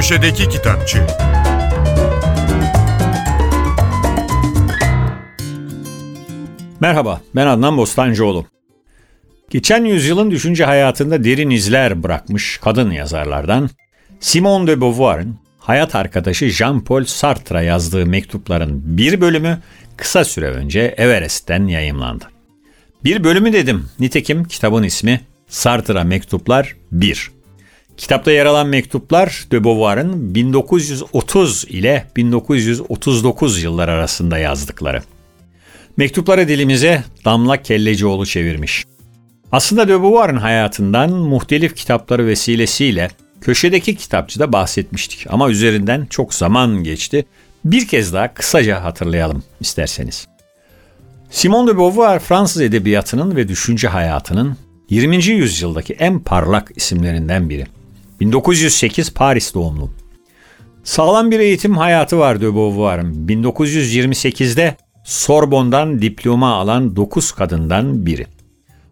Köşedeki Kitapçı Merhaba, ben Adnan Bostancıoğlu. Geçen yüzyılın düşünce hayatında derin izler bırakmış kadın yazarlardan Simone de Beauvoir'ın hayat arkadaşı Jean-Paul Sartre'a yazdığı mektupların bir bölümü kısa süre önce Everest'ten yayımlandı. Bir bölümü dedim, nitekim kitabın ismi Sartre'a Mektuplar 1. Kitapta yer alan mektuplar de Beauvoir'ın 1930 ile 1939 yıllar arasında yazdıkları. Mektupları dilimize Damla Kellecioğlu çevirmiş. Aslında de Beauvoir'ın hayatından muhtelif kitapları vesilesiyle köşedeki kitapçıda bahsetmiştik ama üzerinden çok zaman geçti. Bir kez daha kısaca hatırlayalım isterseniz. Simone de Beauvoir Fransız edebiyatının ve düşünce hayatının 20. yüzyıldaki en parlak isimlerinden biri. 1908 Paris doğumlu. Sağlam bir eğitim hayatı var de Beauvoir'ın. 1928'de Sorbon'dan diploma alan 9 kadından biri.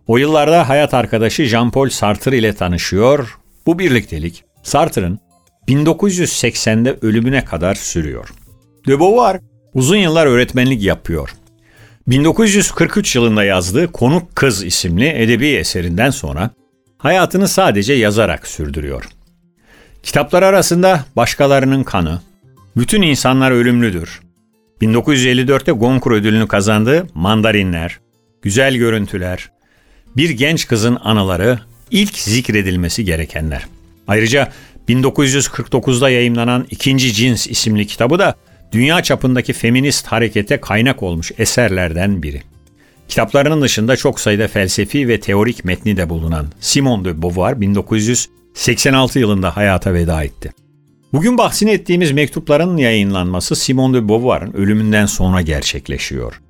O yıllarda hayat arkadaşı Jean-Paul Sartre ile tanışıyor. Bu birliktelik Sartre'ın 1980'de ölümüne kadar sürüyor. De Beauvoir uzun yıllar öğretmenlik yapıyor. 1943 yılında yazdığı Konuk Kız isimli edebi eserinden sonra hayatını sadece yazarak sürdürüyor. Kitaplar arasında Başkalarının Kanı, Bütün İnsanlar Ölümlüdür, 1954'te Goncourt ödülünü kazandığı Mandarinler, Güzel Görüntüler, Bir Genç Kızın Anıları, ilk zikredilmesi gerekenler. Ayrıca 1949'da yayımlanan İkinci Cins isimli kitabı da dünya çapındaki feminist harekete kaynak olmuş eserlerden biri. Kitaplarının dışında çok sayıda felsefi ve teorik metni de bulunan Simone de Beauvoir 1986 yılında hayata veda etti. Bugün bahsini ettiğimiz mektupların yayınlanması Simone de Beauvoir'ın ölümünden sonra gerçekleşiyor.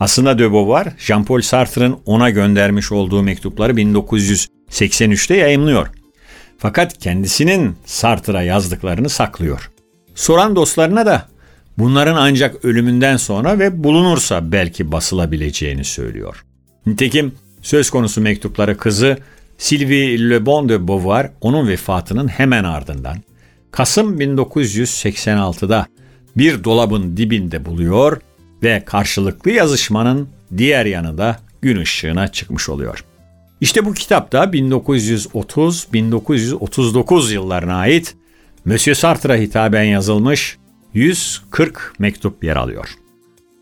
Aslında de Beauvoir, Jean-Paul Sartre'ın ona göndermiş olduğu mektupları 1983'te yayımlıyor. Fakat kendisinin Sartre'a yazdıklarını saklıyor. Soran dostlarına da bunların ancak ölümünden sonra ve bulunursa belki basılabileceğini söylüyor. Nitekim söz konusu mektupları kızı Sylvie Le Bon de Beauvoir onun vefatının hemen ardından Kasım 1986'da bir dolabın dibinde buluyor ve karşılıklı yazışmanın diğer yanında gün ışığına çıkmış oluyor. İşte bu kitapta 1930-1939 yıllarına ait Monsieur Sartre'a hitaben yazılmış 140 mektup yer alıyor.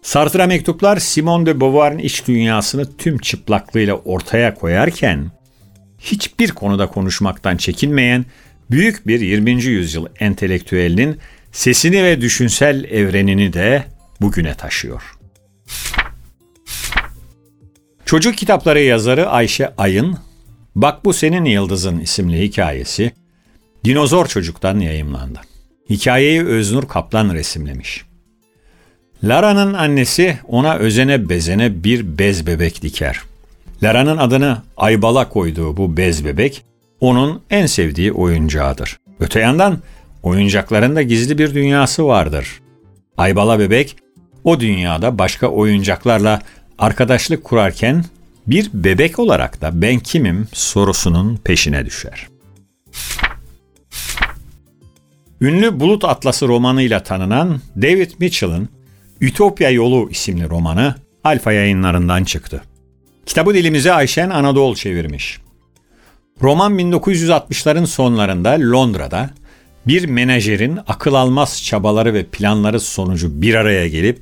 Sartre mektuplar Simone de Beauvoir'ın iç dünyasını tüm çıplaklığıyla ortaya koyarken hiçbir konuda konuşmaktan çekinmeyen büyük bir 20. yüzyıl entelektüelinin sesini ve düşünsel evrenini de bugüne taşıyor. Çocuk kitapları yazarı Ayşe Ayın, Bak Bu Senin Yıldızın isimli hikayesi Dinozor Çocuk'tan yayımlandı. Hikayeyi Öznur Kaplan resimlemiş. Lara'nın annesi ona özene bezene bir bez bebek diker. Lara'nın adını Aybala koyduğu bu bez bebek onun en sevdiği oyuncağıdır. Öte yandan oyuncaklarında gizli bir dünyası vardır. Aybala bebek o dünyada başka oyuncaklarla arkadaşlık kurarken bir bebek olarak da ben kimim sorusunun peşine düşer. Ünlü Bulut Atlası romanıyla tanınan David Mitchell'ın Ütopya Yolu isimli romanı Alfa yayınlarından çıktı. Kitabı dilimize Ayşen Anadolu çevirmiş. Roman 1960'ların sonlarında Londra'da bir menajerin akıl almaz çabaları ve planları sonucu bir araya gelip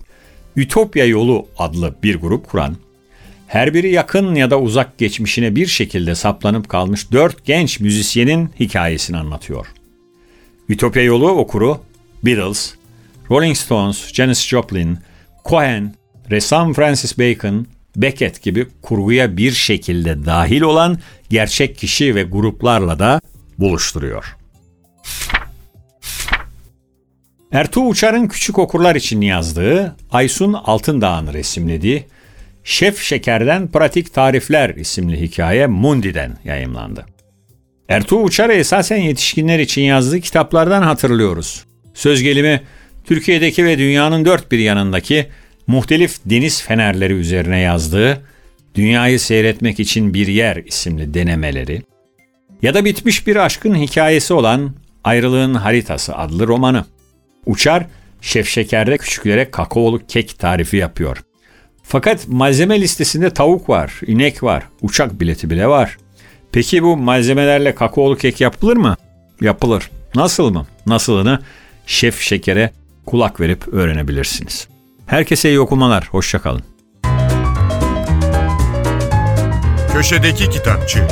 Ütopya Yolu adlı bir grup kuran, her biri yakın ya da uzak geçmişine bir şekilde saplanıp kalmış dört genç müzisyenin hikayesini anlatıyor. Ütopya Yolu okuru Beatles, Rolling Stones, Janis Joplin, Cohen, ressam Francis Bacon, Beckett gibi kurguya bir şekilde dahil olan gerçek kişi ve gruplarla da buluşturuyor. Ertuğ Uçar'ın küçük okurlar için yazdığı, Aysun Altındağ'ın resimlediği Şef Şeker'den Pratik Tarifler isimli hikaye Mundi'den yayımlandı. Ertuğ Uçar'ı esasen yetişkinler için yazdığı kitaplardan hatırlıyoruz. Söz gelimi Türkiye'deki ve dünyanın dört bir yanındaki muhtelif deniz fenerleri üzerine yazdığı Dünyayı Seyretmek için Bir Yer isimli denemeleri ya da bitmiş bir aşkın hikayesi olan Ayrılığın Haritası adlı romanı. Uçar, Şef Şeker'de küçüklere kakaolu kek tarifi yapıyor. Fakat malzeme listesinde tavuk var, inek var, uçak bileti bile var. Peki bu malzemelerle kakaolu kek yapılır mı? Yapılır. Nasıl mı? Nasılını Şef Şeker'e kulak verip öğrenebilirsiniz. Herkese iyi okumalar. Hoşçakalın. Köşedeki Kitapçı